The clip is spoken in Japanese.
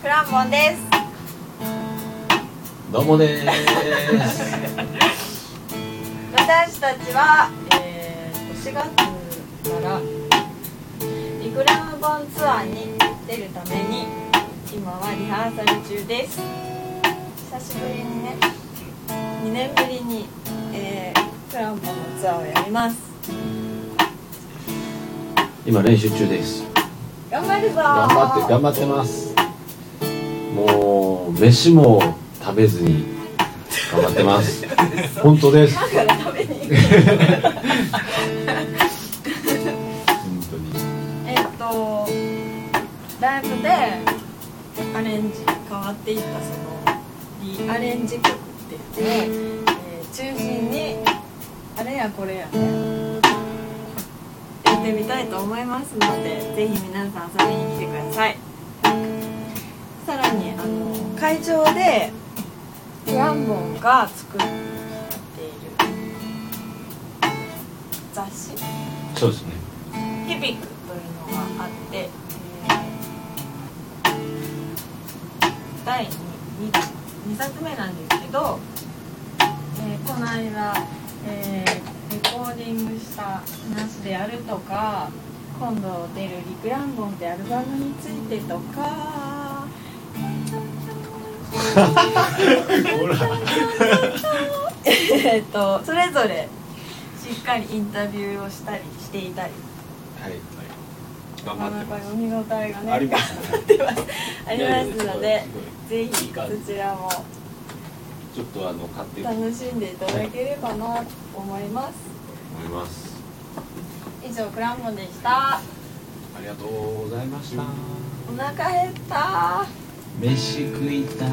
クランボンです。どうもです。私たちは、えー、4月からリクラムボンツアーに出るために今はリハーサル中です。久しぶりにね2年ぶりに、えー、クランボンのツアーをやります。今練習中です。頑張るぞー。頑張って頑張ってますもう飯も食べずに頑張ってます。本当です。本当に。えっとライブでアレンジ変わっていったそのリアレンジ曲っていうのを、えー中心にあれやこれやねやってみたいと思いますのでぜひ皆さん遊びに来てください会場でフランボンが作っている雑誌。そうですね。ヒピックというのがあって、えー第 2, 2冊目なんですけど、えーこの間、えーレコーディングした話であるとか今度出る「リクランボン」ってアルバムについてとかえっとそれぞれしっかりインタビューをしたりしていたりはい頑なかなか読み応えがねありますねありますのでぜひそちら。もちょっとあの買って楽しんでいただければなと思いますいます以上クランボでしたありがとうございましたお腹減った飯食いたい。